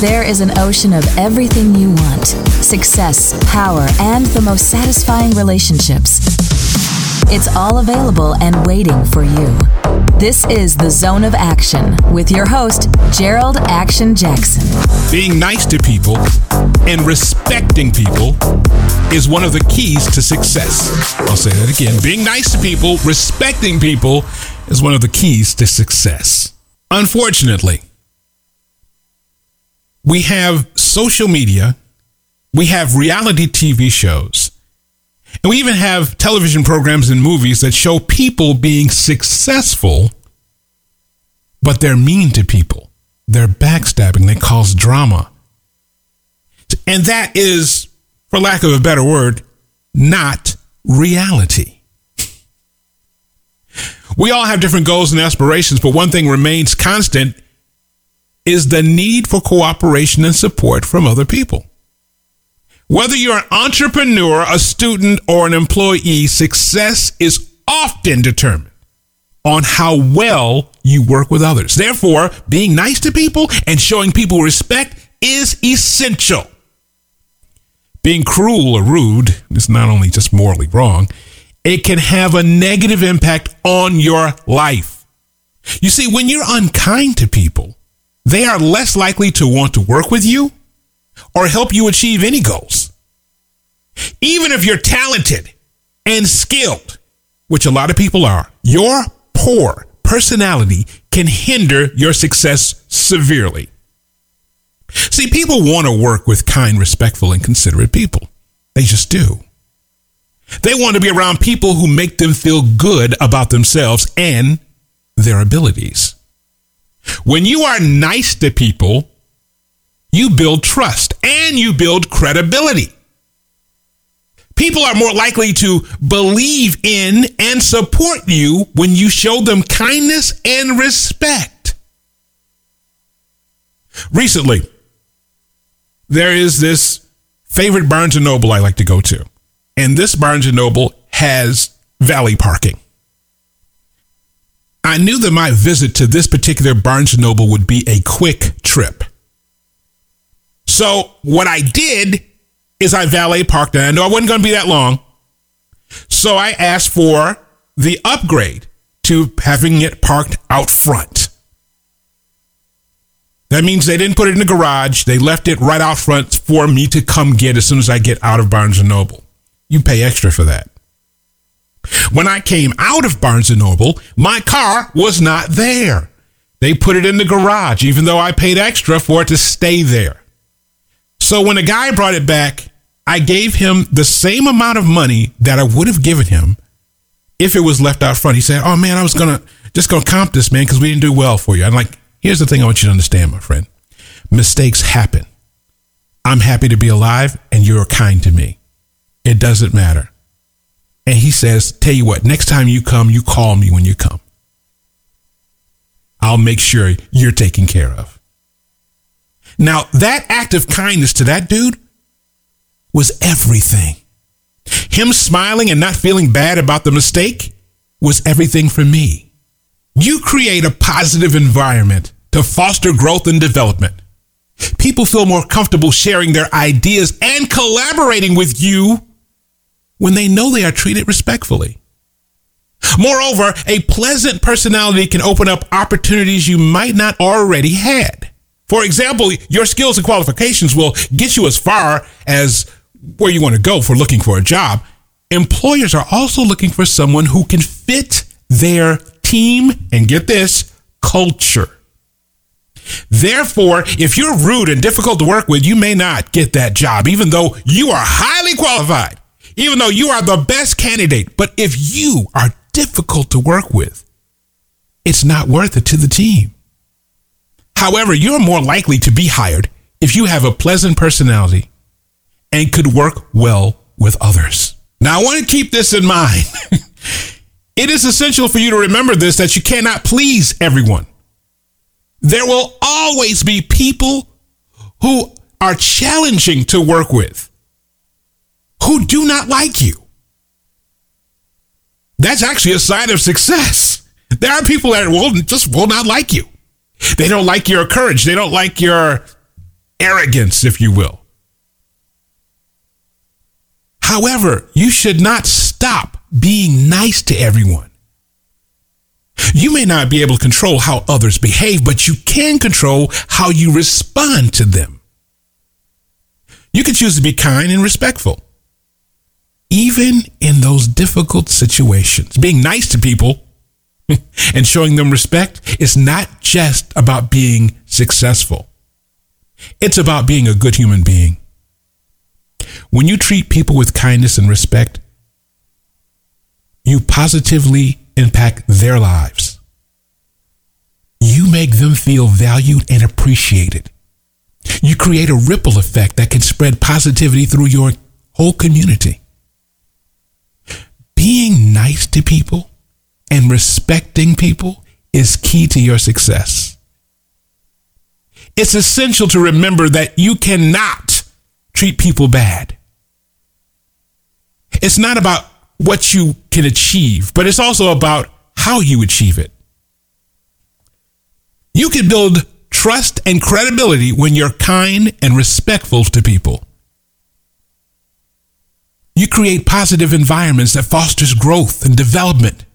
There is an ocean of everything you want success, power, and the most satisfying relationships. It's all available and waiting for you. This is the Zone of Action with your host, Jerold Action Jackson. Being nice to people and respecting people is one of the keys to success. I'll say that again. Being nice to people, respecting people is one of the keys to success. Unfortunately, we have social media, we have reality TV shows, and we even have television programs and movies that show people being successful, but they're mean to people. They're backstabbing, they cause drama. And that is, for lack of a better word, not reality. We all have different goals and aspirations, but one thing remains constant is the need for cooperation and support from other people. Whether you're an entrepreneur, a student, or an employee, success is often determined on how well you work with others. Therefore, being nice to people and showing people respect is essential. Being cruel or rude is not only just morally wrong, it can have a negative impact on your life. You see, when you're unkind to people, they are less likely to want to work with you or help you achieve any goals. Even if you're talented and skilled, which a lot of people are, your poor personality can hinder your success severely. See, people want to work with kind, respectful, and considerate people. They just do. They want to be around people who make them feel good about themselves and their abilities. When you are nice to people, you build trust and you build credibility. People are more likely to believe in and support you when you show them kindness and respect. Recently, there is this favorite Barnes and Noble I like to go to. And this Barnes and Noble has valet parking. I knew that my visit to this particular Barnes Noble would be a quick trip. So what I did is I valet parked and I knew I wasn't going to be that long. So I asked for the upgrade to having it parked out front. That means they didn't put it in the garage. They left it right out front for me to come get as soon as I get out of Barnes Noble. You pay extra for that. When I came out of Barnes and Noble, my car was not there. They put it in the garage, even though I paid extra for it to stay there. So when the guy brought it back, I gave him the same amount of money that I would have given him if it was left out front. He said, "Oh man, I was gonna just gonna comp this man because we didn't do well for you." I'm like, "Here's the thing I want you to understand, my friend. Mistakes happen. I'm happy to be alive, and you're kind to me. It doesn't matter." And he says, "Tell you what, next time you come, you call me when you come. I'll make sure you're taken care of." Now, that act of kindness to that dude was everything. Him smiling and not feeling bad about the mistake was everything for me. You create a positive environment to foster growth and development. People feel more comfortable sharing their ideas and collaborating with you when they know they are treated respectfully. Moreover, a pleasant personality can open up opportunities you might not already had. For example, your skills and qualifications will get you as far as where you want to go for looking for a job. Employers are also looking for someone who can fit their team and get this culture. Therefore, if you're rude and difficult to work with, you may not get that job, even though you are highly qualified, even though you are the best candidate. But if you are difficult to work with, it's not worth it to the team. However, you're more likely to be hired if you have a pleasant personality and could work well with others. Now, I want to keep this in mind. it is essential for you to remember this that you cannot please everyone. There will always be people who are challenging to work with, who do not like you. That's actually a sign of success. There are people that will just will not like you. They don't like your courage. They don't like your arrogance, if you will. However, you should not stop being nice to everyone. You may not be able to control how others behave, but you can control how you respond to them. You can choose to be kind and respectful, even in those difficult situations. Being nice to people and showing them respect is not just about being successful, it's about being a good human being. When you treat people with kindness and respect, you positively impact their lives. You make them feel valued and appreciated. You create a ripple effect that can spread positivity through your whole community. Being nice to people and respecting people is key to your success. It's essential to remember that you cannot treat people bad. It's not about what you can achieve, but it's also about how you achieve it. You can build trust and credibility when you're kind and respectful to people. You create positive environments that fosters growth and development.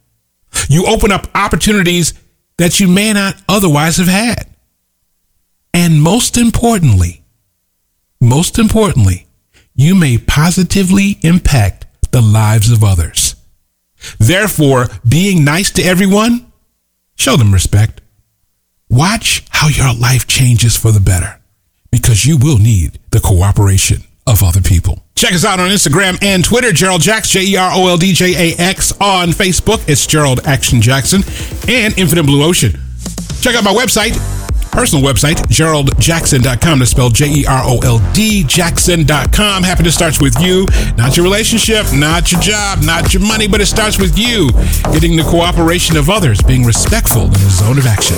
You open up opportunities that you may not otherwise have had. And most importantly, most importantly, you may positively impact the lives of others. Therefore, being nice to everyone, show them respect. Watch how your life changes for the better because you will need the cooperation of other people. Check us out on Instagram and Twitter, Jerold Jax, J E R O L D J A X. On Facebook, it's Jerold Action Jackson and Infinite Blue Ocean. Check out my website, personal website, jeroldjackson.com. To spell J E R O L D Jackson.com. Happiness starts with you, not your relationship, not your job, not your money, but it starts with you getting the cooperation of others, being respectful in the zone of action.